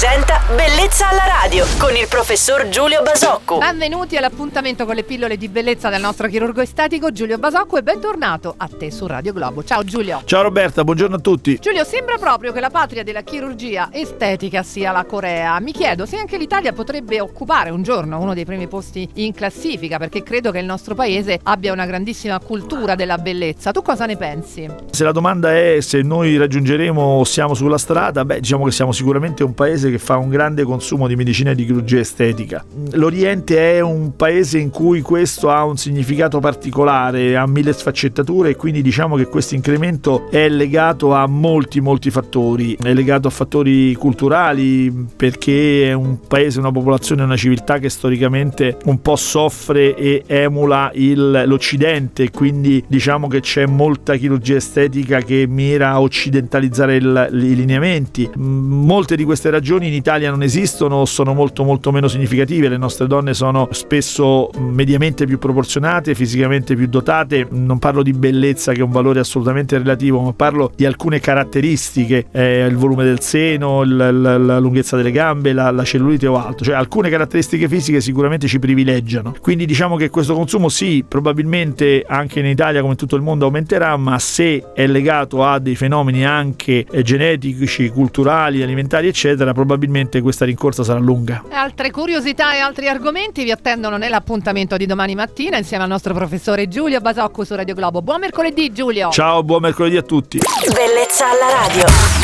presenta Bellezza alla radio con il professor Giulio Basocco. Benvenuti all'appuntamento con le pillole di bellezza del nostro chirurgo estetico Giulio Basocco e bentornato a te su Radio Globo. Ciao Giulio. Ciao Roberta, buongiorno a tutti. Giulio, sembra proprio che la patria della chirurgia estetica sia la Corea. Mi chiedo se anche l'Italia potrebbe occupare un giorno uno dei primi posti in classifica, perché credo che il nostro paese abbia una grandissima cultura della bellezza. Tu cosa ne pensi? Se la domanda è se noi raggiungeremo o siamo sulla strada, beh, diciamo che siamo sicuramente un paese che fa un grande consumo di medicina e di chirurgia estetica. L'Oriente è un paese in cui questo ha un significato particolare, ha mille sfaccettature e quindi diciamo che questo incremento è legato a molti molti fattori, è legato a fattori culturali perché è un paese, una popolazione, una civiltà che storicamente un po' soffre e emula il, l'Occidente, quindi diciamo che c'è molta chirurgia estetica che mira a occidentalizzare il, i lineamenti. Molte di queste ragioni in Italia non esistono sono molto molto meno significative, le nostre donne sono spesso mediamente più proporzionate, fisicamente più dotate, non parlo di bellezza che è un valore assolutamente relativo, ma parlo di alcune caratteristiche, eh, il volume del seno, il, la, la, lunghezza delle gambe, la, la cellulite o altro, cioè alcune caratteristiche fisiche sicuramente ci privilegiano. Quindi diciamo che questo consumo sì, probabilmente anche in Italia come in tutto il mondo aumenterà, ma se è legato a dei fenomeni anche eh, genetici, culturali, alimentari, eccetera, probabilmente questa rincorsa sarà lunga. Altre curiosità e altri argomenti vi attendono nell'appuntamento di domani mattina insieme al nostro professore Giulio Basocco su Radio Globo. Buon mercoledì Giulio! Ciao, buon mercoledì a tutti! Bellezza alla radio.